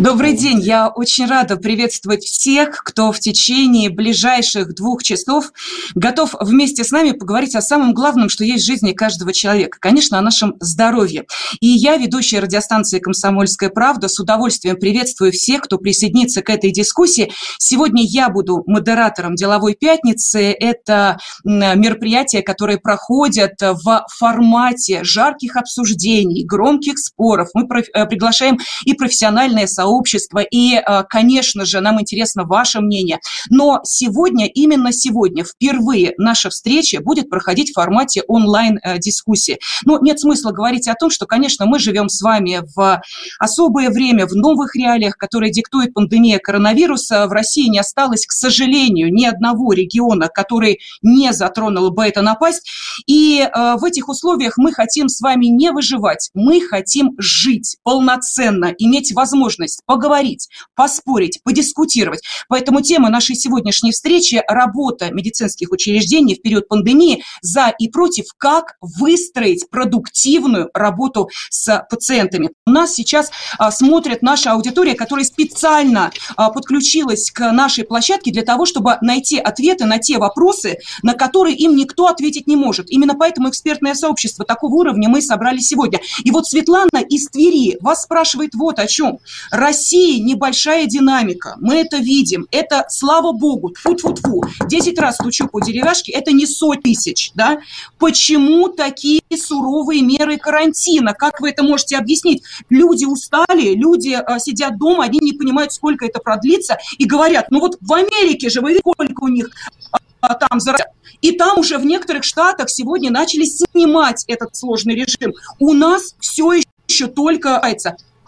Добрый день. Я очень рада приветствовать всех, кто в течение ближайших двух часов готов вместе с нами поговорить о самом главном, что есть в жизни каждого человека. Конечно, о нашем здоровье. И я, ведущая радиостанции «Комсомольская правда», с удовольствием приветствую всех, кто присоединится к этой дискуссии. Сегодня я буду модератором «Деловой пятницы». Это мероприятие, которое проходит в формате жарких обсуждений, громких споров. Мы э, приглашаем и профессиональное сообщество, сообщества. И, э, конечно же, нам интересно ваше мнение. Но сегодня, именно сегодня, впервые наша встреча будет проходить в формате онлайн-дискуссии. Но нет смысла говорить о том, что, конечно, мы живем с вами в особое время, в новых реалиях, которые диктует пандемия коронавируса. В России не осталось, к сожалению, ни одного региона, который не затронул бы эта напасть. И э, в этих условиях мы хотим с вами не выживать, мы хотим жить полноценно, иметь возможность возможность поговорить, поспорить, подискутировать. Поэтому тема нашей сегодняшней встречи – работа медицинских учреждений в период пандемии за и против, как выстроить продуктивную работу с пациентами. У нас сейчас а, смотрит наша аудитория, которая специально а, подключилась к нашей площадке для того, чтобы найти ответы на те вопросы, на которые им никто ответить не может. Именно поэтому экспертное сообщество такого уровня мы собрали сегодня. И вот Светлана из Твери вас спрашивает вот о чем. России небольшая динамика. Мы это видим. Это, слава богу, фу-фу-фу. Десять раз стучу по деревяшке, это не сотни тысяч, да? Почему такие суровые меры карантина? Как вы это можете объяснить? Люди устали, люди а, сидят дома, они не понимают, сколько это продлится, и говорят, ну вот в Америке же, вы видите, сколько у них а, там заразят. И там уже в некоторых штатах сегодня начали снимать этот сложный режим. У нас все еще только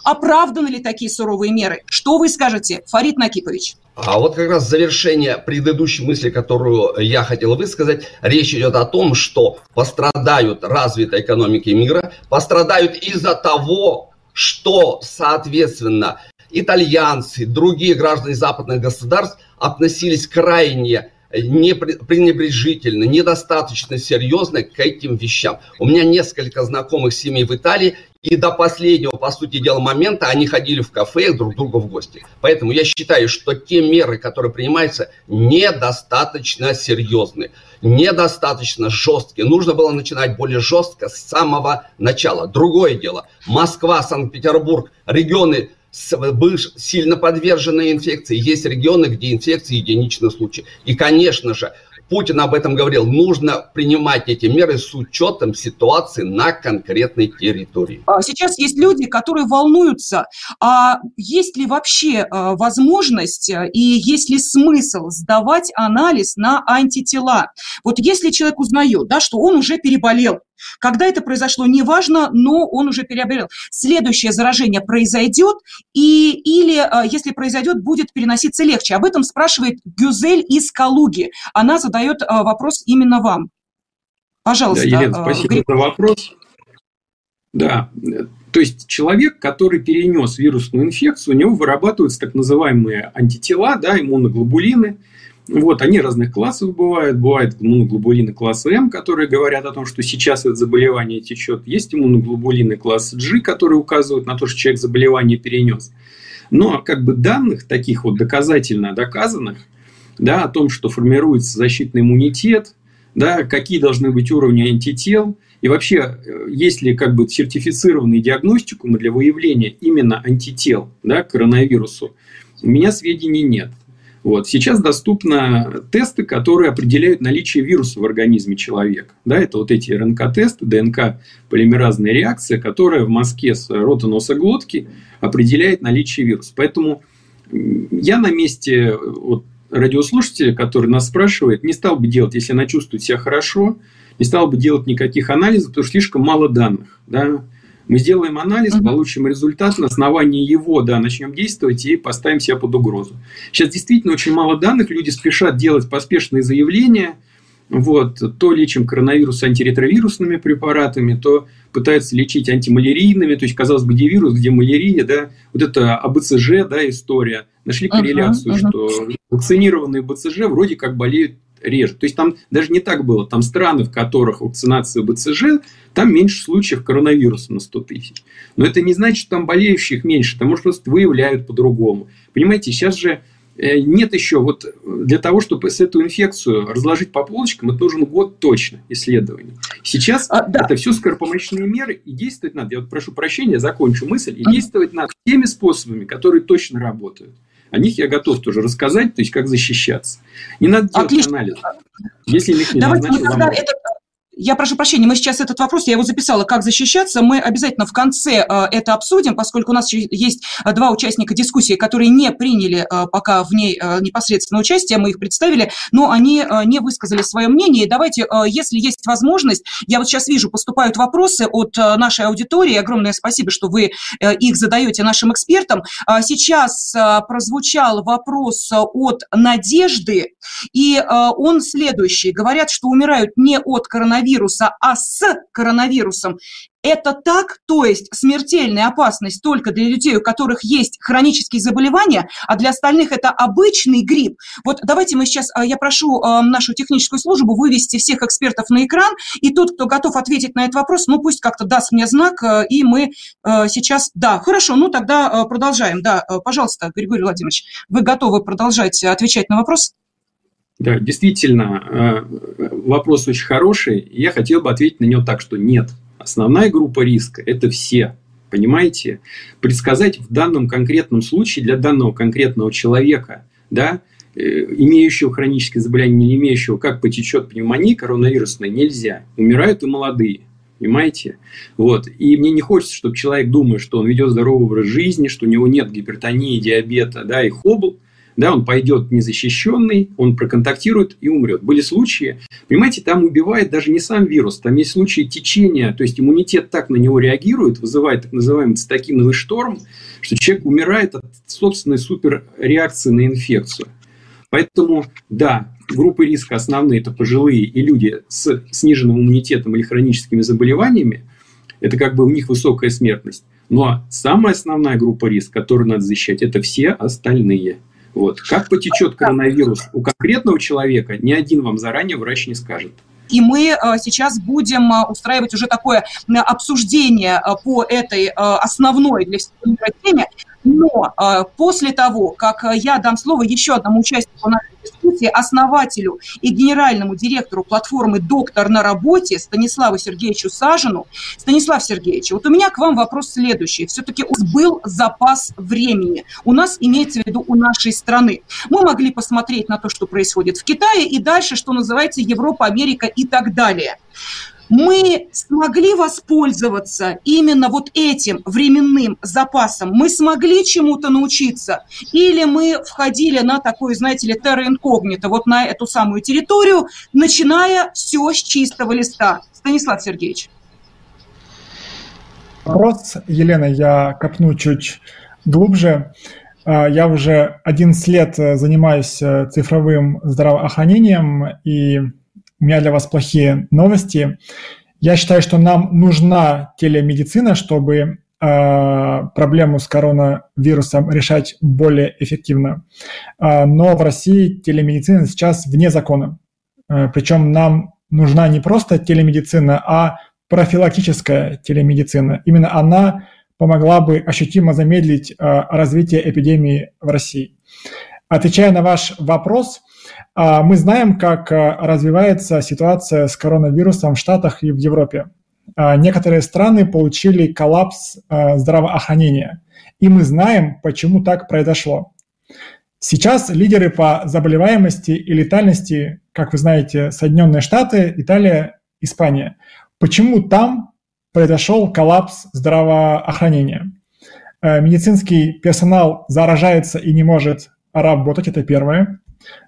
Оправданы ли такие суровые меры? Что вы скажете, Фарид Накипович? А вот как раз завершение предыдущей мысли, которую я хотел высказать, речь идет о том, что пострадают развитые экономики мира, пострадают из-за того, что, соответственно, итальянцы, другие граждане западных государств относились крайне не пренебрежительно, недостаточно серьезно к этим вещам. У меня несколько знакомых семей в Италии, и до последнего, по сути дела, момента они ходили в кафе друг к другу в гости. Поэтому я считаю, что те меры, которые принимаются, недостаточно серьезны, недостаточно жесткие. Нужно было начинать более жестко с самого начала. Другое дело, Москва, Санкт-Петербург, регионы сильно подвержены инфекции. Есть регионы, где инфекции единичный случай. И, конечно же, Путин об этом говорил, нужно принимать эти меры с учетом ситуации на конкретной территории. А сейчас есть люди, которые волнуются, а есть ли вообще а, возможность э, и есть ли смысл сдавать анализ на антитела? Вот если человек узнает, да, что он уже переболел, когда это произошло, неважно, но он уже переболел. Следующее заражение произойдет, и, или, а, если произойдет, будет переноситься легче. Об этом спрашивает Гюзель из Калуги. Она задает а, вопрос именно вам. Пожалуйста. Да, Елена, спасибо Григорий. за вопрос. Да, то есть человек, который перенес вирусную инфекцию, у него вырабатываются так называемые антитела, да, иммуноглобулины – вот, они разных классов бывают. Бывают иммуноглобулины класса М, которые говорят о том, что сейчас это заболевание течет. Есть иммуноглобулины класса G, которые указывают на то, что человек заболевание перенес. Но как бы данных таких вот доказательно доказанных, да, о том, что формируется защитный иммунитет, да, какие должны быть уровни антител, и вообще, э, есть ли как бы сертифицированные диагностикумы для выявления именно антител да, к коронавирусу, у меня сведений нет. Вот. Сейчас доступны тесты, которые определяют наличие вируса в организме человека. Да, это вот эти РНК-тесты, ДНК-полимеразная реакция, которая в мозге с рота носа глотки определяет наличие вируса. Поэтому я на месте вот, радиослушателя, который нас спрашивает, не стал бы делать, если она чувствует себя хорошо, не стал бы делать никаких анализов, потому что слишком мало данных. Да? Мы сделаем анализ, угу. получим результат, на основании его да, начнем действовать и поставим себя под угрозу. Сейчас действительно очень мало данных, люди спешат делать поспешные заявления. Вот, то лечим коронавирус антиретровирусными препаратами, то пытаются лечить антималярийными, то есть, казалось бы, где вирус, где малярия, да, вот это АБЦЖ, да, история. Нашли корреляцию, uh-huh, uh-huh. что вакцинированные БЦЖ вроде как болеют реже. То есть там даже не так было. Там страны, в которых вакцинация БЦЖ, там меньше случаев коронавируса на 100 тысяч. Но это не значит, что там болеющих меньше. Там, может, просто выявляют по-другому. Понимаете, сейчас же Э, нет еще, вот для того, чтобы с эту инфекцию разложить по полочкам, это нужен год точно исследований. Сейчас а, да. это все скоропомощные меры, и действовать надо, я вот прошу прощения, закончу мысль, и действовать надо теми способами, которые точно работают. О них я готов тоже рассказать, то есть как защищаться. Не надо делать Отлично. анализ. Если их не Давайте назначил, мы тогда это я прошу прощения, мы сейчас этот вопрос, я его записала, как защищаться. Мы обязательно в конце э, это обсудим, поскольку у нас есть э, два участника дискуссии, которые не приняли э, пока в ней непосредственно участие, мы их представили, но они не высказали свое мнение. И давайте, если есть возможность, я вот сейчас вижу, поступают вопросы от нашей аудитории. Огромное спасибо, что вы их задаете нашим экспертам. Сейчас прозвучал вопрос от Надежды, и он следующий. Говорят, что умирают не от коронавируса, коронавируса, а с коронавирусом. Это так, то есть смертельная опасность только для людей, у которых есть хронические заболевания, а для остальных это обычный грипп. Вот давайте мы сейчас, а, я прошу а, нашу техническую службу вывести всех экспертов на экран, и тот, кто готов ответить на этот вопрос, ну пусть как-то даст мне знак, а, и мы сейчас... Да, хорошо, ну тогда продолжаем. Да, пожалуйста, Григорий Владимирович, вы готовы продолжать отвечать на вопрос? Да, действительно, э, вопрос очень хороший. Я хотел бы ответить на него так, что нет. Основная группа риска – это все. Понимаете? Предсказать в данном конкретном случае для данного конкретного человека, да, э, имеющего хроническое заболевание, не имеющего, как потечет пневмония коронавирусная, нельзя. Умирают и молодые. Понимаете? Вот. И мне не хочется, чтобы человек, думая, что он ведет здоровый образ жизни, что у него нет гипертонии, диабета да, и хобл, да, он пойдет незащищенный, он проконтактирует и умрет. Были случаи, понимаете, там убивает даже не сам вирус, там есть случаи течения, то есть иммунитет так на него реагирует, вызывает так называемый цитокиновый шторм, что человек умирает от собственной суперреакции на инфекцию. Поэтому, да, группы риска основные – это пожилые и люди с сниженным иммунитетом или хроническими заболеваниями. Это как бы у них высокая смертность. Но самая основная группа риска, которую надо защищать, это все остальные – вот. Как потечет коронавирус у конкретного человека, ни один вам заранее врач не скажет. И мы э, сейчас будем э, устраивать уже такое обсуждение э, по этой основной для всего теме. Но после того, как я дам слово еще одному участнику нашей дискуссии, основателю и генеральному директору платформы «Доктор на работе» Станиславу Сергеевичу Сажину. Станислав Сергеевич, вот у меня к вам вопрос следующий. Все-таки у нас был запас времени. У нас имеется в виду у нашей страны. Мы могли посмотреть на то, что происходит в Китае и дальше, что называется Европа, Америка и так далее мы смогли воспользоваться именно вот этим временным запасом? Мы смогли чему-то научиться? Или мы входили на такой, знаете ли, терра инкогнито, вот на эту самую территорию, начиная все с чистого листа? Станислав Сергеевич. Вопрос, Елена, я копну чуть глубже. А, я уже 11 лет э, занимаюсь э, цифровым здравоохранением, и у меня для вас плохие новости. Я считаю, что нам нужна телемедицина, чтобы э, проблему с коронавирусом решать более эффективно. Э, но в России телемедицина сейчас вне закона. Э, причем нам нужна не просто телемедицина, а профилактическая телемедицина. Именно она помогла бы ощутимо замедлить развитие эпидемии в России. Отвечая на ваш вопрос, мы знаем, как а, развивается ситуация с коронавирусом в Штатах и в Европе. А, некоторые страны получили коллапс здравоохранения, и мы знаем, почему так произошло. Сейчас лидеры по заболеваемости и летальности, как вы знаете, Соединенные Штаты, Италия, Испания. Почему там произошел коллапс здравоохранения? Медицинский персонал заражается и не может работать, это первое.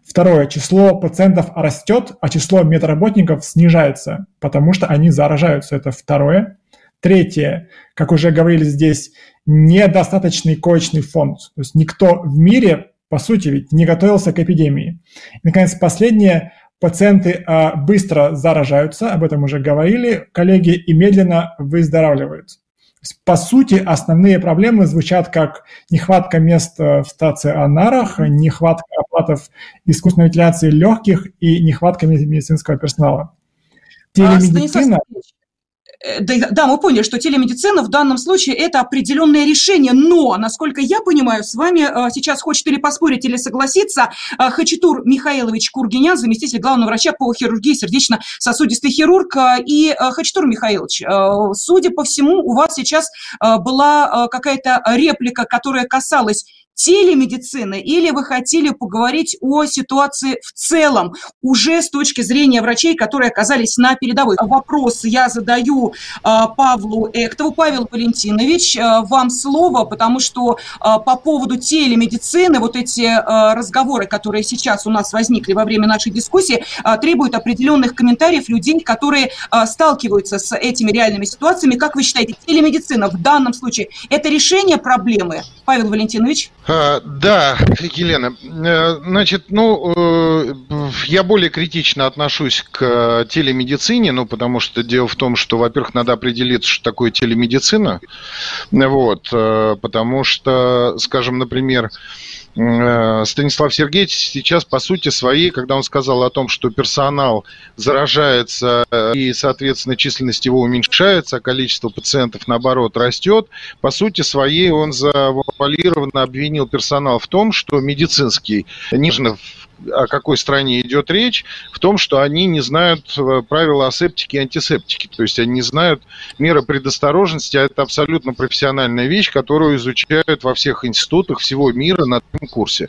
Второе, число пациентов растет, а число медработников снижается, потому что они заражаются. Это второе. Третье, как уже говорили здесь, недостаточный коечный фонд. То есть никто в мире, по сути, ведь не готовился к эпидемии. И, наконец, последнее, пациенты а, быстро заражаются, об этом уже говорили коллеги, и медленно выздоравливают. По сути, основные проблемы звучат как нехватка мест э, в стационарах, нехватка оплатов искусственной вентиляции легких и нехватка медицинского персонала. А, Телемедицина... Э, да, мы поняли, что телемедицина в данном случае это определенное решение, но, насколько я понимаю, с вами э, сейчас хочет или поспорить, или согласиться э, Хачатур Михайлович Кургинян, заместитель главного врача по хирургии, сердечно-сосудистый хирург. И Хачатур Михайлович, судя по всему, у вас сейчас была какая-то реплика, которая касалась телемедицины, или вы хотели поговорить о ситуации в целом, уже с точки зрения врачей, которые оказались на передовой. Вопрос я задаю а, Павлу Эктову. Павел Валентинович, а, вам слово, потому что а, по поводу телемедицины вот эти разговоры, которые сейчас у нас возникли во время нашей дискуссии, требуют определенных комментариев людей, которые сталкиваются с этими реальными ситуациями. Как вы считаете, телемедицина в данном случае – это решение проблемы? Павел Валентинович? А, да, Елена, э, значит, ну, э, я более критично отношусь к телемедицине, ну, потому что дело в том, что, во-первых, надо определиться, что такое телемедицина, вот, э, потому что, скажем, например, Станислав Сергеевич сейчас, по сути своей, когда он сказал о том, что персонал заражается и, соответственно, численность его уменьшается, а количество пациентов, наоборот, растет, по сути своей он завуалированно обвинил персонал в том, что медицинский, нежно о какой стране идет речь, в том, что они не знают э, правила асептики и антисептики. То есть они не знают меры предосторожности, а это абсолютно профессиональная вещь, которую изучают во всех институтах всего мира на этом курсе.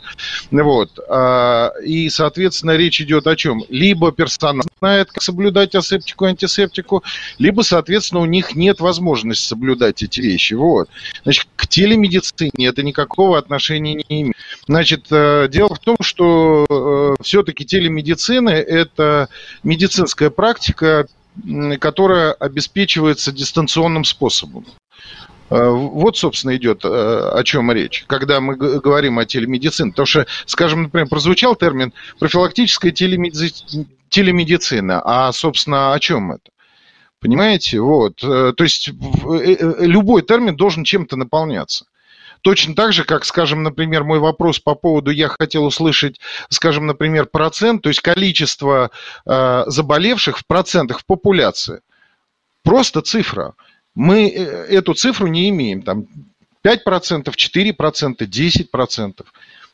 Вот. А, и, соответственно, речь идет о чем? Либо персонал знает, как соблюдать асептику и антисептику, либо, соответственно, у них нет возможности соблюдать эти вещи. Вот. Значит, к телемедицине это никакого отношения не имеет. Значит, э, дело в том, что Э, все-таки телемедицина – это медицинская практика, которая обеспечивается дистанционным способом. Э, вот, собственно, идет э, о чем речь, когда мы говорим о телемедицине. Потому что, скажем, например, прозвучал термин профилактическая телемедицина. А, собственно, о чем это? Понимаете? Вот. То есть любой термин должен чем-то наполняться. Точно так же, как, скажем, например, мой вопрос по поводу, я хотел услышать, скажем, например, процент, то есть количество э, заболевших в процентах в популяции. Просто цифра. Мы э, эту цифру не имеем. Там 5%, 4%, 10%.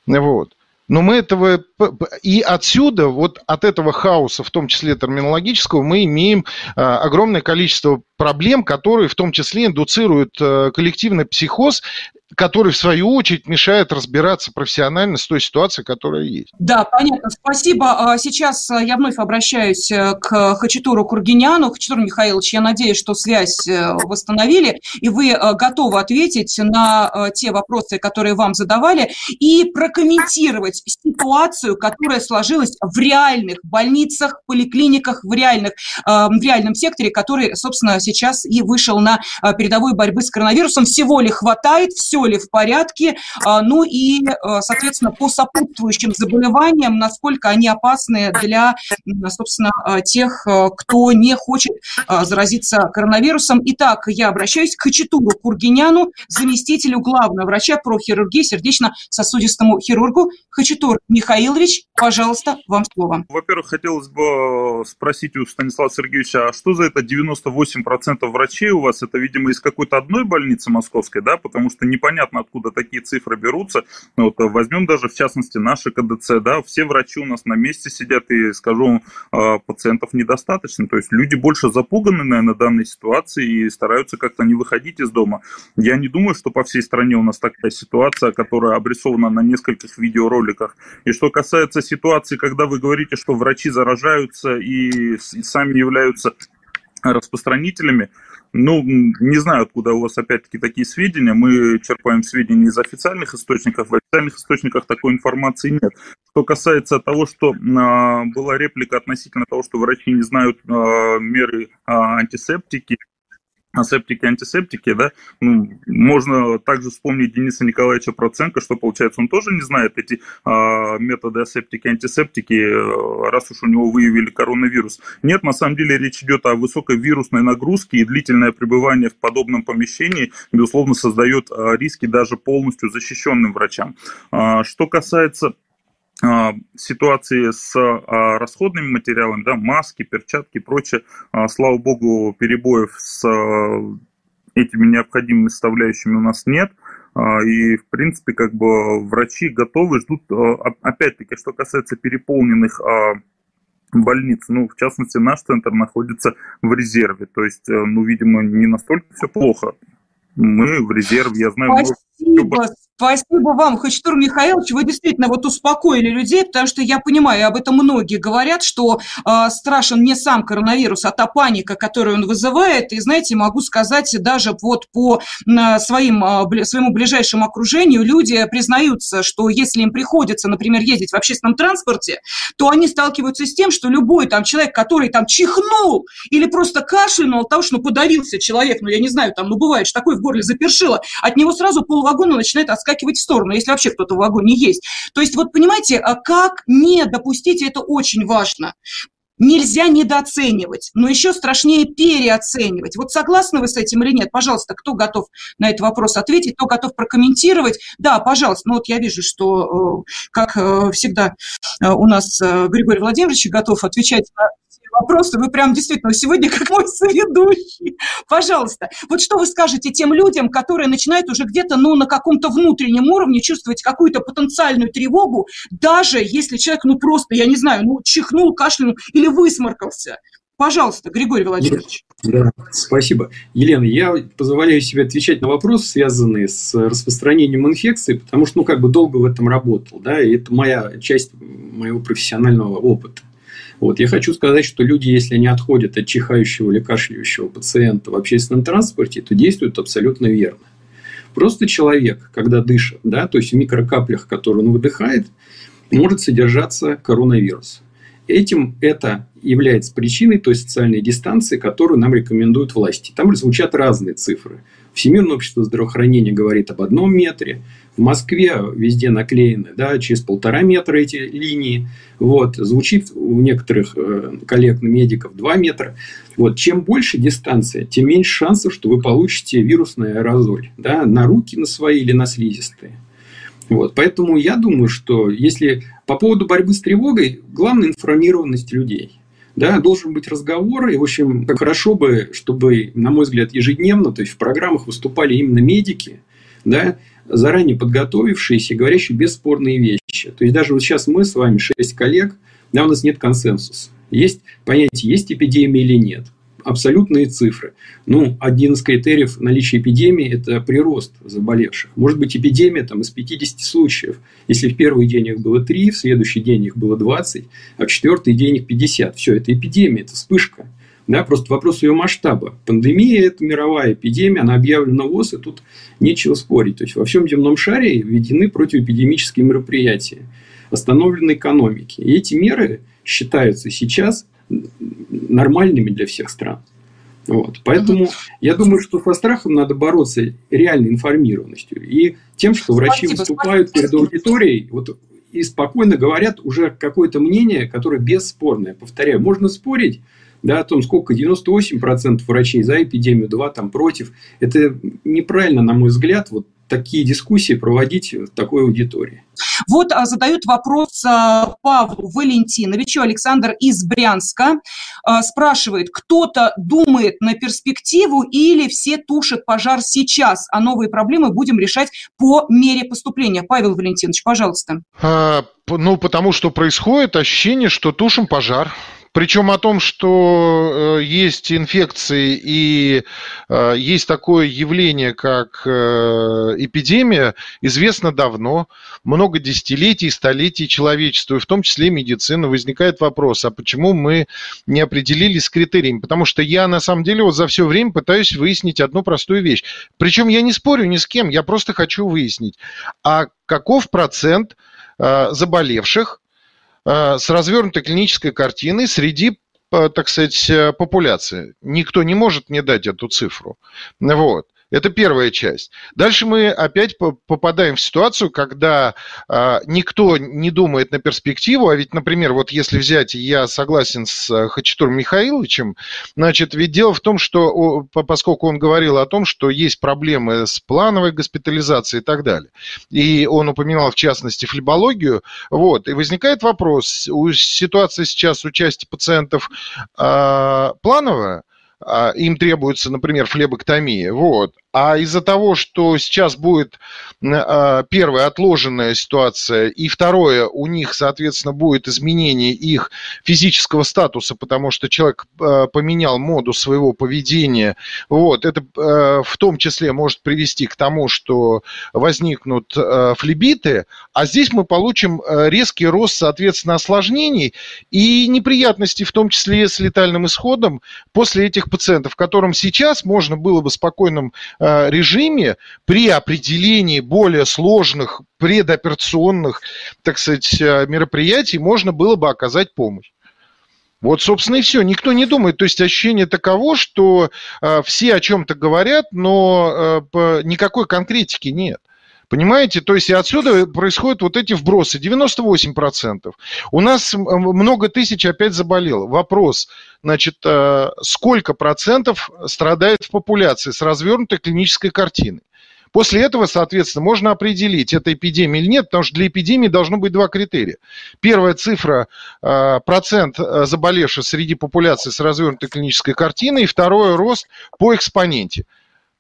Вот. Но мы этого... И отсюда, вот от этого хаоса, в том числе терминологического, мы имеем а, огромное количество проблем, которые в том числе индуцируют а, коллективный психоз, который, в свою очередь, мешает разбираться профессионально с той ситуацией, которая есть. Да, понятно. Спасибо. А, сейчас я вновь обращаюсь э, к Хачатуру Кургиняну. Хачатур Михайлович, я надеюсь, что связь э, восстановили, и вы э, готовы ответить на те вопросы, которые вам задавали, и прокомментировать ситуацию, которая сложилась в реальных больницах, поликлиниках, в, реальных, э, в реальном секторе, который, собственно, сейчас и вышел на э, передовую борьбы с коронавирусом. Всего ли хватает, все ли в порядке, э, ну и, соответственно, по сопутствующим заболеваниям, насколько они опасны для, собственно, тех, кто не хочет заразиться коронавирусом. Итак, я обращаюсь к Хачатуру Кургиняну, заместителю главного врача про хирургии, сердечно-сосудистому хирургу. Хачатур Михаилович, пожалуйста, вам слово. Во-первых, хотелось бы спросить у Станислава Сергеевича, а что за это 98% врачей у вас? Это, видимо, из какой-то одной больницы московской, да? Потому что непонятно, откуда такие цифры берутся. Ну, вот возьмем даже, в частности, наши КДЦ, да? Все врачи у нас на месте сидят, и, скажу, а, пациентов недостаточно. То есть люди больше запуганы, наверное, данной ситуации и стараются как-то не выходить из дома. Я не думаю, что по всей стране у нас такая ситуация, которая обрисована на нескольких видеороликах роликах. И что касается ситуации, когда вы говорите, что врачи заражаются и, и сами являются распространителями, ну, не знаю, откуда у вас опять-таки такие сведения. Мы черпаем сведения из официальных источников. В официальных источниках такой информации нет. Что касается того, что а, была реплика относительно того, что врачи не знают а, меры а, антисептики, асептики, антисептики, да, ну, можно также вспомнить Дениса Николаевича Проценко, что, получается, он тоже не знает эти а, методы асептики, антисептики, э, раз уж у него выявили коронавирус. Нет, на самом деле речь идет о высокой вирусной нагрузке, и длительное пребывание в подобном помещении, безусловно, создает а, риски даже полностью защищенным врачам. А, что касается ситуации с а, расходными материалами, да, маски, перчатки и прочее, а, слава богу, перебоев с этими необходимыми составляющими у нас нет. И, в принципе, как бы врачи готовы, ждут, опять-таки, что касается переполненных больниц, ну, в частности, наш центр находится в резерве, то есть, ну, видимо, не настолько все плохо. Мы в резерве, я знаю... Спасибо, Спасибо вам, Хачатур Михайлович. Вы действительно вот успокоили людей, потому что я понимаю, об этом многие говорят, что э, страшен не сам коронавирус, а та паника, которую он вызывает. И, знаете, могу сказать, даже вот по э, своим, э, своему ближайшему окружению люди признаются, что если им приходится, например, ездить в общественном транспорте, то они сталкиваются с тем, что любой там человек, который там чихнул или просто кашлянул от того, что ну, подавился человек, ну, я не знаю, там, ну, бывает, что такое в горле запершило, от него сразу полвагона начинает отскакивать в сторону, если вообще кто-то в вагоне есть. То есть вот понимаете, а как не допустить, это очень важно. Нельзя недооценивать, но еще страшнее переоценивать. Вот согласны вы с этим или нет? Пожалуйста, кто готов на этот вопрос ответить, кто готов прокомментировать? Да, пожалуйста. Ну вот я вижу, что, э, как э, всегда, э, у нас Григорий Владимирович готов отвечать на вопросы. Вы прям действительно сегодня как мой соведущий. Пожалуйста, вот что вы скажете тем людям, которые начинают уже где-то, ну, на каком-то внутреннем уровне чувствовать какую-то потенциальную тревогу, даже если человек, ну, просто, я не знаю, ну, чихнул, кашлянул или высморкался. Пожалуйста, Григорий Владимирович. Да, спасибо. Елена, я позволяю себе отвечать на вопросы, связанные с распространением инфекции, потому что, ну, как бы долго в этом работал, да, и это моя часть моего профессионального опыта. Вот. Я хочу сказать, что люди, если они отходят от чихающего или кашляющего пациента в общественном транспорте, то действуют абсолютно верно. Просто человек, когда дышит, да, то есть в микрокаплях, которые он выдыхает, может содержаться коронавирус. Этим это является причиной той социальной дистанции, которую нам рекомендуют власти. Там звучат разные цифры. Всемирное общество здравоохранения говорит об одном метре. В Москве везде наклеены да, через полтора метра эти линии. Вот. Звучит у некоторых э, коллег-медиков 2 метра. Вот. Чем больше дистанция, тем меньше шансов, что вы получите вирусный аэрозоль да, на руки на свои или на слизистые. Вот. Поэтому я думаю, что если по поводу борьбы с тревогой, главная информированность людей – да, должен быть разговор, и, в общем, хорошо бы, чтобы, на мой взгляд, ежедневно, то есть в программах выступали именно медики, да, заранее подготовившиеся, говорящие бесспорные вещи. То есть даже вот сейчас мы с вами, шесть коллег, да, у нас нет консенсуса. Есть понятие, есть эпидемия или нет абсолютные цифры. Ну, один из критериев наличия эпидемии – это прирост заболевших. Может быть, эпидемия там, из 50 случаев. Если в первый день их было 3, в следующий день их было 20, а в четвертый день их 50. Все, это эпидемия, это вспышка. Да, просто вопрос ее масштаба. Пандемия – это мировая эпидемия, она объявлена ВОЗ, и тут нечего спорить. То есть, во всем земном шаре введены противоэпидемические мероприятия, остановлены экономики. И эти меры считаются сейчас нормальными для всех стран. Вот. Поэтому я думаю, что со страхом надо бороться реальной информированностью и тем, что врачи спасибо, выступают спасибо. перед аудиторией вот, и спокойно говорят уже какое-то мнение, которое бесспорное. Повторяю, можно спорить да, о том, сколько 98% врачей за эпидемию, 2 там против. Это неправильно, на мой взгляд, вот такие дискуссии проводить в такой аудитории. Вот а, задают вопрос а, Павлу Валентиновичу, Александр из Брянска. А, спрашивает, кто-то думает на перспективу или все тушат пожар сейчас, а новые проблемы будем решать по мере поступления? Павел Валентинович, пожалуйста. А, ну, потому что происходит ощущение, что тушим пожар. Причем о том, что э, есть инфекции и э, есть такое явление, как э, эпидемия, известно давно, много десятилетий, столетий человечеству, и в том числе медицины. Возникает вопрос, а почему мы не определились с критериями? Потому что я, на самом деле, вот за все время пытаюсь выяснить одну простую вещь. Причем я не спорю ни с кем, я просто хочу выяснить, а каков процент заболевших с развернутой клинической картиной среди так сказать, популяции. Никто не может не дать эту цифру. Вот. Это первая часть. Дальше мы опять попадаем в ситуацию, когда э, никто не думает на перспективу, а ведь, например, вот если взять, я согласен с э, Хачатуром Михаиловичем, значит, ведь дело в том, что, поскольку он говорил о том, что есть проблемы с плановой госпитализацией и так далее, и он упоминал, в частности, флебологию, вот, и возникает вопрос, у ситуации сейчас у части пациентов э, плановая, а, им требуется, например, флебоктомия, вот, а из-за того, что сейчас будет а, первая отложенная ситуация, и второе, у них, соответственно, будет изменение их физического статуса, потому что человек а, поменял моду своего поведения, вот, это а, в том числе может привести к тому, что возникнут флебиты, а здесь мы получим резкий рост, соответственно, осложнений и неприятностей, в том числе с летальным исходом после этих пациентов, которым сейчас можно было бы спокойным режиме при определении более сложных предоперационных, так сказать, э, мероприятий можно было бы оказать помощь. Вот, собственно, и все. Никто не думает. То есть ощущение таково, что э, все о чем-то говорят, но э, никакой конкретики нет. Понимаете? То есть и отсюда происходят вот эти вбросы. 98%. У нас много тысяч опять заболело. Вопрос, значит, э, сколько процентов страдает в популяции с развернутой клинической картиной? После этого, соответственно, можно определить, это эпидемия или нет, потому что для эпидемии должно быть два критерия. Первая цифра э, – процент э, заболевших среди популяции с развернутой клинической картиной, и второе – рост по экспоненте.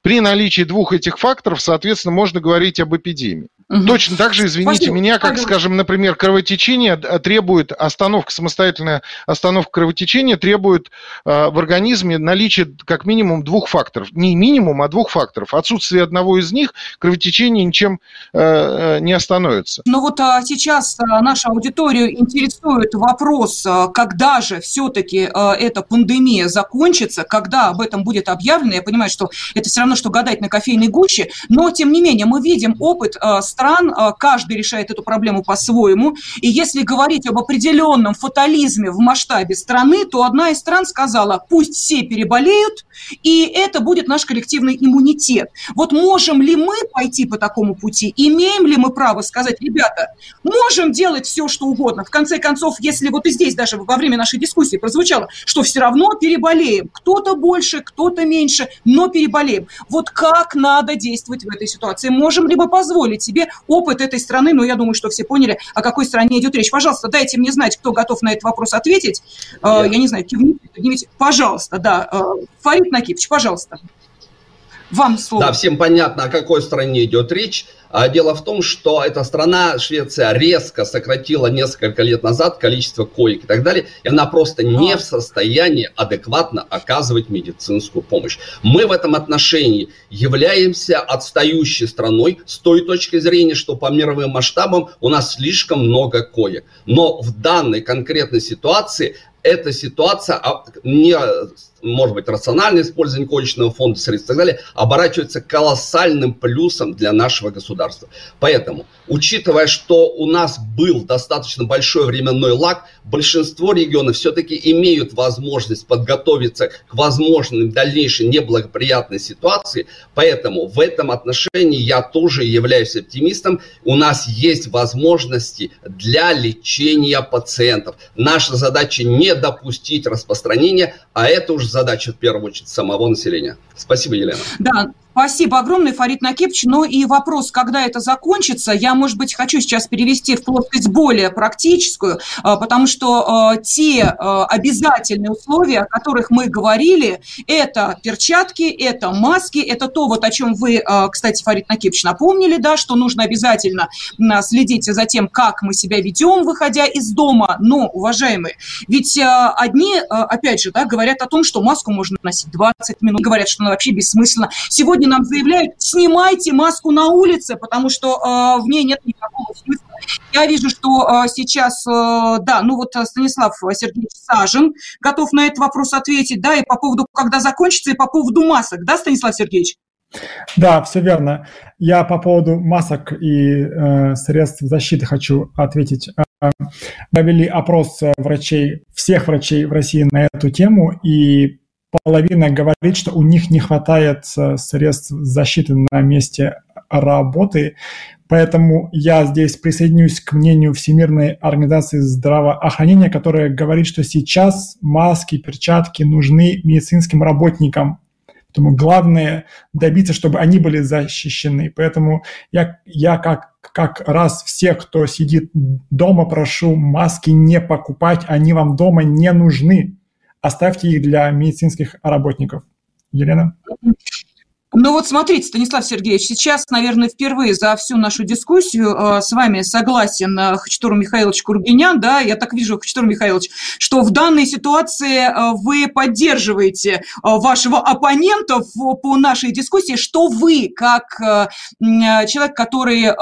При наличии двух этих факторов, соответственно, можно говорить об эпидемии. Угу. Точно так же, извините Спасибо. меня, как, скажем, например, кровотечение требует, остановка, самостоятельная остановка кровотечения требует э, в организме наличия как минимум двух факторов. Не минимум, а двух факторов. Отсутствие одного из них кровотечение ничем э, не остановится. Но вот а, сейчас а, нашу аудиторию интересует вопрос, а, когда же все-таки эта пандемия закончится, когда об этом будет объявлено. Я понимаю, что это все равно, что гадать на кофейной гуще, но, тем не менее, мы видим опыт а, стран, а, каждый решает эту проблему по-своему. И если говорить об определенном фатализме в масштабе страны, то одна из стран сказала, пусть все переболеют, и это будет наш коллективный иммунитет. Вот можем ли мы пойти по такому пути? Имеем ли мы право сказать, ребята, можем делать все, что угодно. В конце концов, если вот и здесь даже во время нашей дискуссии прозвучало, что все равно переболеем. Кто-то больше, кто-то меньше, но переболеем. Вот как надо действовать в этой ситуации? Можем ли мы позволить себе опыт этой страны, но я думаю, что все поняли, о какой стране идет речь. Пожалуйста, дайте мне знать, кто готов на этот вопрос ответить. Я, я не знаю, кивните, поднимите. Пожалуйста, да. Э, Фарид Накипович, пожалуйста. Вам слово. Да, всем понятно, о какой стране идет речь. А дело в том, что эта страна, Швеция, резко сократила несколько лет назад количество коек и так далее, и она просто не в состоянии адекватно оказывать медицинскую помощь. Мы в этом отношении являемся отстающей страной с той точки зрения, что по мировым масштабам у нас слишком много коек. Но в данной конкретной ситуации эта ситуация а, не может быть, рациональное использование коечного фонда, средств и так далее, оборачивается колоссальным плюсом для нашего государства. Поэтому, учитывая, что у нас был достаточно большой временной лаг, большинство регионов все-таки имеют возможность подготовиться к возможным дальнейшей неблагоприятной ситуации. Поэтому в этом отношении я тоже являюсь оптимистом. У нас есть возможности для лечения пациентов. Наша задача не допустить распространения, а это уже задача в первую очередь самого населения. Спасибо, Елена. Да, Спасибо огромное, Фарид Накипч. Ну и вопрос, когда это закончится, я, может быть, хочу сейчас перевести в плоскость более практическую, а, потому что а, те а, обязательные условия, о которых мы говорили, это перчатки, это маски, это то, вот о чем вы, кстати, Фарид Накипч, напомнили, да, что нужно обязательно следить за тем, как мы себя ведем, выходя из дома. Но, уважаемые, ведь одни, опять же, да, говорят о том, что маску можно носить 20 минут, говорят, что она вообще бессмысленно. Сегодня сегодня нам заявляют, снимайте маску на улице, потому что э, в ней нет никакого смысла. Я вижу, что э, сейчас, э, да, ну вот э, Станислав Сергеевич Сажин готов на этот вопрос ответить, да, и по поводу, когда закончится, и по поводу масок, да, Станислав Сергеевич? Да, все верно. Я по поводу масок и э, средств защиты хочу ответить. провели опрос врачей, всех врачей в России на эту тему, и половина говорит, что у них не хватает средств защиты на месте работы. Поэтому я здесь присоединюсь к мнению Всемирной организации здравоохранения, которая говорит, что сейчас маски, перчатки нужны медицинским работникам. Поэтому главное добиться, чтобы они были защищены. Поэтому я, я как, как раз всех, кто сидит дома, прошу маски не покупать, они вам дома не нужны. Оставьте их для медицинских работников. Елена? Ну вот смотрите, Станислав Сергеевич, сейчас, наверное, впервые за всю нашу дискуссию э, с вами согласен э, Хачатур Михайлович Кургинян, да, я так вижу, Хачатур Михайлович, что в данной ситуации э, вы поддерживаете э, вашего оппонента в, по нашей дискуссии, что вы, как э, человек, который э,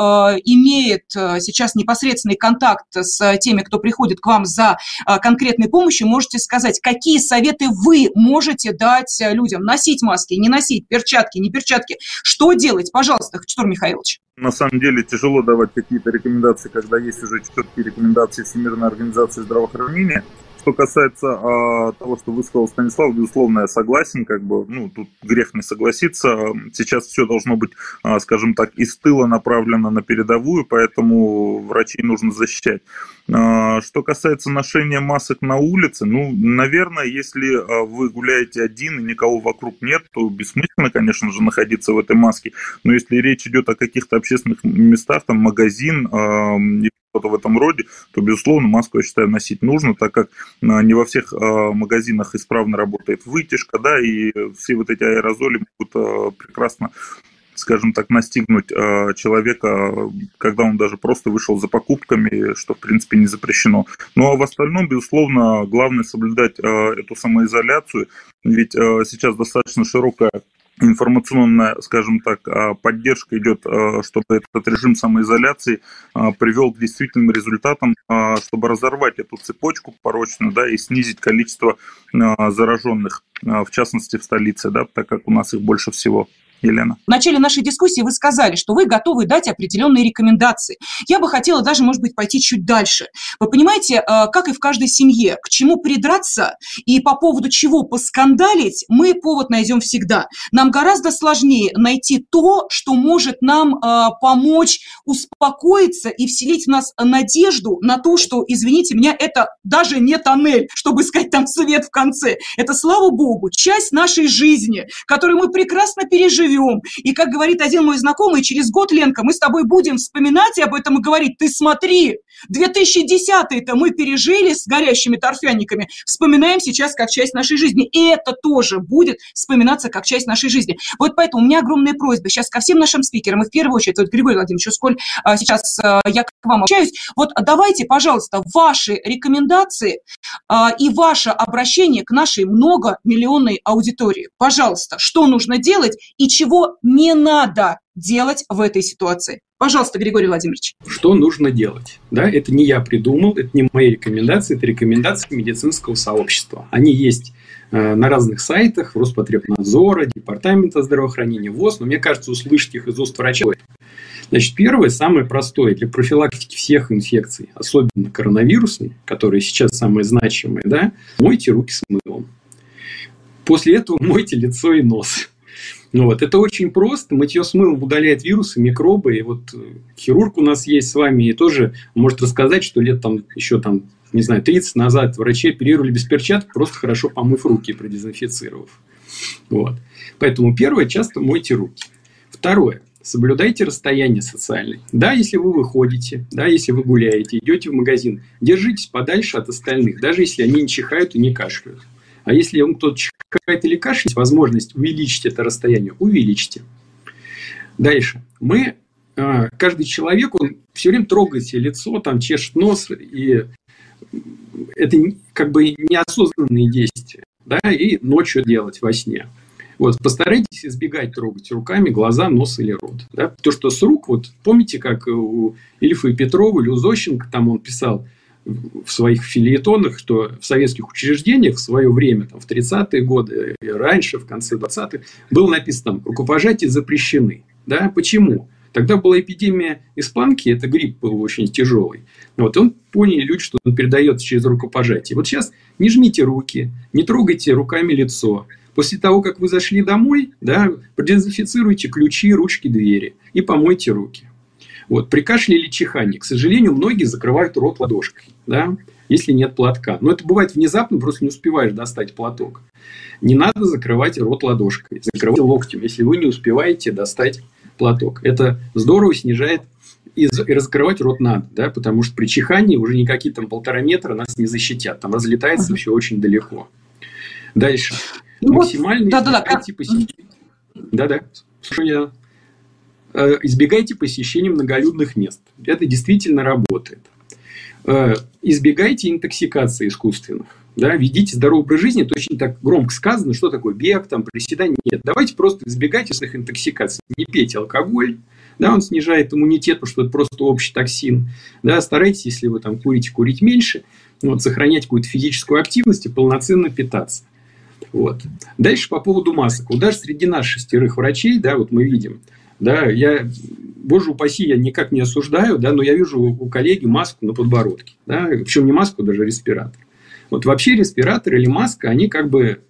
имеет э, сейчас непосредственный контакт с теми, кто приходит к вам за э, конкретной помощью, можете сказать, какие советы вы можете дать людям? Носить маски, не носить перчатки, не перчатки. Что делать? Пожалуйста, Хачатур Михайлович. На самом деле тяжело давать какие-то рекомендации, когда есть уже четкие рекомендации Всемирной организации здравоохранения. Что касается а, того, что высказал Станислав, безусловно, я согласен, как бы, ну, тут грех не согласиться. Сейчас все должно быть, а, скажем так, из тыла направлено на передовую, поэтому врачей нужно защищать. А, что касается ношения масок на улице, ну, наверное, если вы гуляете один и никого вокруг нет, то бессмысленно, конечно же, находиться в этой маске. Но если речь идет о каких-то общественных местах, там магазин, а, что-то в этом роде, то, безусловно, маску, я считаю, носить нужно, так как а, не во всех а, магазинах исправно работает вытяжка, да, и все вот эти аэрозоли могут а, прекрасно скажем так, настигнуть человека, когда он даже просто вышел за покупками, что, в принципе, не запрещено. Ну, а в остальном, безусловно, главное соблюдать эту самоизоляцию, ведь сейчас достаточно широкая информационная, скажем так, а, поддержка идет, а, чтобы этот режим самоизоляции а, привел к действительным результатам, чтобы разорвать эту цепочку порочную, да, и снизить количество зараженных, в частности в столице, да, так как у нас их больше всего. Елена. В начале нашей дискуссии вы сказали, что вы готовы дать определенные рекомендации. Я бы хотела даже, может быть, пойти чуть дальше. Вы понимаете, э, как и в каждой семье, к чему придраться и по поводу чего поскандалить, мы повод найдем всегда. Нам гораздо сложнее найти то, что может нам э, помочь успокоиться и вселить в нас надежду на то, что, извините меня, это даже не тоннель, чтобы искать там свет в конце. Это, слава богу, часть нашей жизни, которую мы прекрасно переживем живем. И, как говорит один мой знакомый, через год, Ленка, мы с тобой будем вспоминать об этом и говорить, ты смотри, 2010-й-то мы пережили с горящими торфяниками, вспоминаем сейчас как часть нашей жизни. И это тоже будет вспоминаться как часть нашей жизни. Вот поэтому у меня огромная просьба сейчас ко всем нашим спикерам, и в первую очередь, вот Григорий Владимирович, сколь а, сейчас а, я к вам общаюсь, вот давайте, пожалуйста, ваши рекомендации а, и ваше обращение к нашей многомиллионной аудитории. Пожалуйста, что нужно делать и чего не надо делать в этой ситуации. Пожалуйста, Григорий Владимирович. Что нужно делать? Да, это не я придумал, это не мои рекомендации, это рекомендации медицинского сообщества. Они есть э, на разных сайтах, Роспотребнадзора, Департамента здравоохранения, ВОЗ, но мне кажется, услышать их из уст врача. Значит, первое, самое простое для профилактики всех инфекций, особенно коронавирусной, которые сейчас самые значимые, да, мойте руки с мылом. После этого мойте лицо и нос. Ну вот, это очень просто. Мытье с мылом удаляет вирусы, микробы. И вот э, хирург у нас есть с вами и тоже может рассказать, что лет там еще там, не знаю, 30 назад врачи оперировали без перчаток, просто хорошо помыв руки, продезинфицировав. Вот. Поэтому первое, часто мойте руки. Второе, соблюдайте расстояние социальное. Да, если вы выходите, да, если вы гуляете, идете в магазин, держитесь подальше от остальных, даже если они не чихают и не кашляют. А если вам кто-то чихает или кашляет, возможность увеличить это расстояние, увеличьте. Дальше. Мы, а, каждый человек, он все время трогает себе лицо, там чешет нос, и это как бы неосознанные действия, да, и ночью делать во сне. Вот, постарайтесь избегать трогать руками глаза, нос или рот. Да? То, что с рук, вот помните, как у Ильфа и Петрова или у Зощенко, там он писал – в своих филиетонах, что в советских учреждениях в свое время, там, в 30-е годы и раньше, в конце 20-х, было написано рукопожатия запрещены. Да? Почему? Тогда была эпидемия испанки, это грипп был очень тяжелый. Вот он поняли люди, что он передается через рукопожатие. Вот сейчас не жмите руки, не трогайте руками лицо. После того, как вы зашли домой, да, продезинфицируйте ключи, ручки, двери и помойте руки. Вот, при кашле или чихании, к сожалению, многие закрывают рот ладошкой, да, если нет платка. Но это бывает внезапно, просто не успеваешь достать платок. Не надо закрывать рот ладошкой, закрывайте локтем, если вы не успеваете достать платок. Это здорово снижает и, и раскрывать рот надо, да, потому что при чихании уже никакие там полтора метра нас не защитят, там разлетается uh-huh. все очень далеко. Дальше. Ну, Максимально да, избегайте да, да. посещения. Да-да, слушаю э, Избегайте посещения многолюдных мест. Это действительно работает. Э, избегайте интоксикации искусственных. Да, ведите здоровый образ жизни, это очень так громко сказано, что такое бег, там, приседание. Нет, давайте просто избегайте своих интоксикаций. Не пейте алкоголь, да, он снижает иммунитет, потому что это просто общий токсин. Да, старайтесь, если вы там курите, курить меньше, вот, сохранять какую-то физическую активность и полноценно питаться. Вот. Дальше по поводу масок. Вот даже среди нас шестерых врачей, да, вот мы видим, да, я, боже упаси, я никак не осуждаю, да, но я вижу у коллеги маску на подбородке, да, причем не маску, даже респиратор. Вот вообще респиратор или маска, они как бы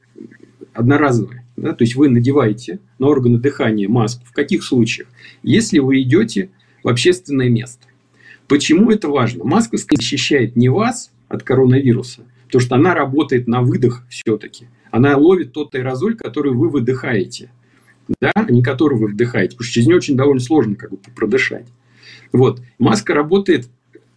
одноразовые. Да? То есть вы надеваете на органы дыхания маску. В каких случаях? Если вы идете в общественное место. Почему это важно? Маска защищает не вас от коронавируса, потому что она работает на выдох все-таки. Она ловит тот аэрозоль, который вы выдыхаете, да, а не который вы вдыхаете, потому что через нее очень довольно сложно как бы продышать. Вот. Маска работает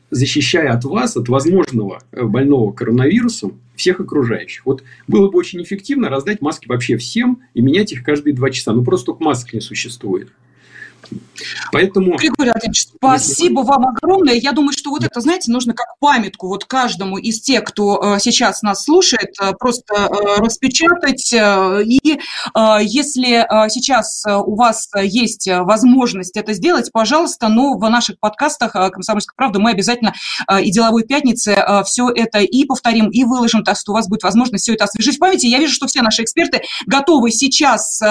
защищая от вас, от возможного э, больного коронавирусом, всех окружающих. Вот было бы очень эффективно раздать маски вообще всем и менять их каждые два часа. Ну, просто только масок не существует. Поэтому... Григорий Андреевич, спасибо вам огромное. Я думаю, что вот это, знаете, нужно как памятку вот каждому из тех, кто э, сейчас нас слушает, э, просто э, распечатать. И если сейчас у вас есть возможность это сделать, пожалуйста, но в наших подкастах «Комсомольская правда» мы обязательно и «Деловой пятницы» все это и повторим, и выложим, так что у вас будет возможность все это освежить в памяти. Я вижу, что все наши эксперты готовы сейчас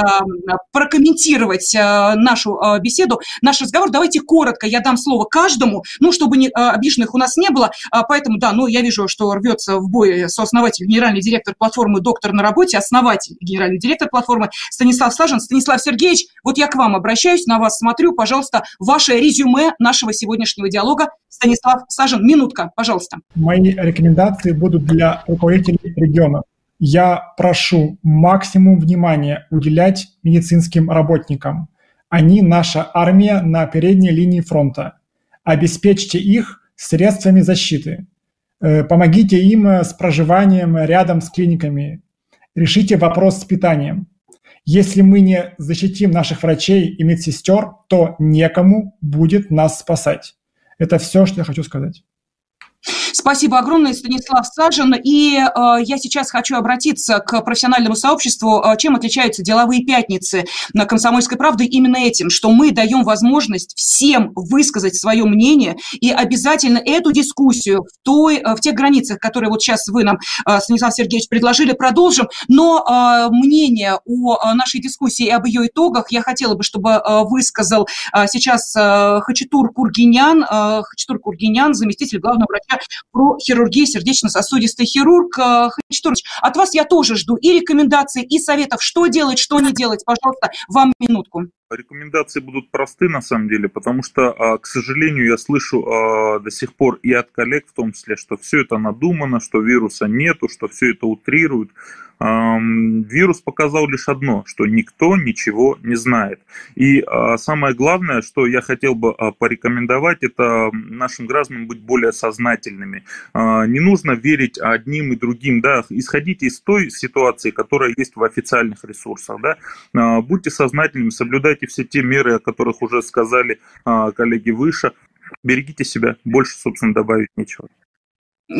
прокомментировать нашу беседу, наш разговор. Давайте коротко, я дам слово каждому, ну, чтобы не, а, обиженных у нас не было. А, поэтому, да, ну, я вижу, что рвется в бой сооснователь, генеральный директор платформы «Доктор на работе», основатель, генеральный директор платформы Станислав Сажен. Станислав Сергеевич, вот я к вам обращаюсь, на вас смотрю, пожалуйста, ваше резюме нашего сегодняшнего диалога. Станислав Сажен, минутка, пожалуйста. Мои рекомендации будут для руководителей регионов я прошу максимум внимания уделять медицинским работникам. Они наша армия на передней линии фронта. Обеспечьте их средствами защиты. Э, помогите им э, с проживанием рядом с клиниками. Решите вопрос с питанием. Если мы не защитим наших врачей и медсестер, то некому будет нас спасать. Это все, что я хочу сказать. Спасибо огромное, Станислав Сажин. И э, я сейчас хочу обратиться к профессиональному сообществу. Э, чем отличаются деловые пятницы на «Комсомольской правде»? Именно этим, что мы даем возможность всем высказать свое мнение и обязательно эту дискуссию в, той, э, в тех границах, которые вот сейчас вы нам, э, Станислав Сергеевич, предложили, продолжим. Но э, мнение о нашей дискуссии и об ее итогах я хотела бы, чтобы э, высказал э, сейчас э, Хачатур Кургинян, э, Хачатур Кургинян, заместитель главного врача про хирургию, сердечно-сосудистый хирург. Э, Хачатурович, от вас я тоже жду и рекомендаций, и советов, что делать, что не делать. Пожалуйста, вам минутку. Рекомендации будут просты на самом деле, потому что, а, к сожалению, я слышу а, до сих пор и от коллег в том числе, что все это надумано, что вируса нету, что все это утрируют. Вирус показал лишь одно, что никто ничего не знает. И а, самое главное, что я хотел бы порекомендовать, это нашим гражданам быть более сознательными. Не нужно верить одним и другим, да, исходите из той ситуации, которая есть в официальных ресурсах, да, будьте сознательными, соблюдайте соблюдайте все те меры, о которых уже сказали а, коллеги выше. Берегите себя, больше, собственно, добавить нечего.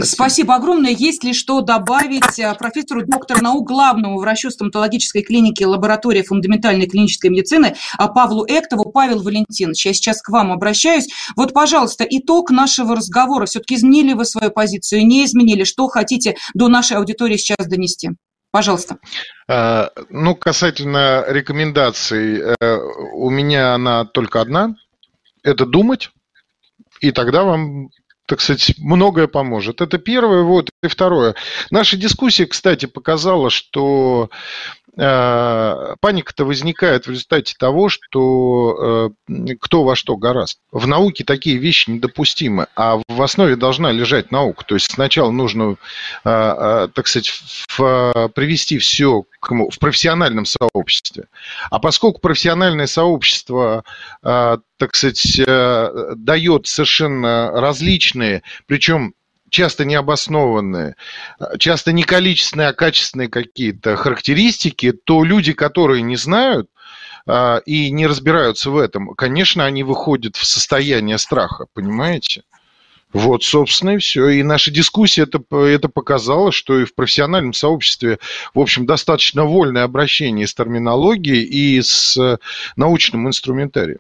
Спасибо. Огромное. Есть ли что добавить а, профессору, доктор наук, главному врачу стоматологической клиники лаборатории фундаментальной клинической медицины а, Павлу Эктову? Павел Валентинович, я сейчас к вам обращаюсь. Вот, пожалуйста, итог нашего разговора. Все-таки изменили вы свою позицию, не изменили? Что хотите до нашей аудитории сейчас донести? Пожалуйста. А, ну, касательно рекомендаций, э, у меня она только одна. это думать, и тогда вам так сказать, многое поможет. Это первое. Вот. И второе. Наша дискуссия, кстати, показала, что паника-то возникает в результате того, что э, кто во что гораст. В науке такие вещи недопустимы, а в основе должна лежать наука. То есть сначала нужно, э, так сказать, привести все в профессиональном сообществе. А поскольку профессиональное сообщество, так сказать, дает совершенно различные, причем часто необоснованные, часто не количественные, а качественные какие-то характеристики, то люди, которые не знают, а, и не разбираются в этом, конечно, они выходят в состояние страха, понимаете? Вот, собственно, и все. И наша дискуссия это, это показала, что и в профессиональном сообществе, в общем, достаточно вольное обращение с терминологией и с научным инструментарием.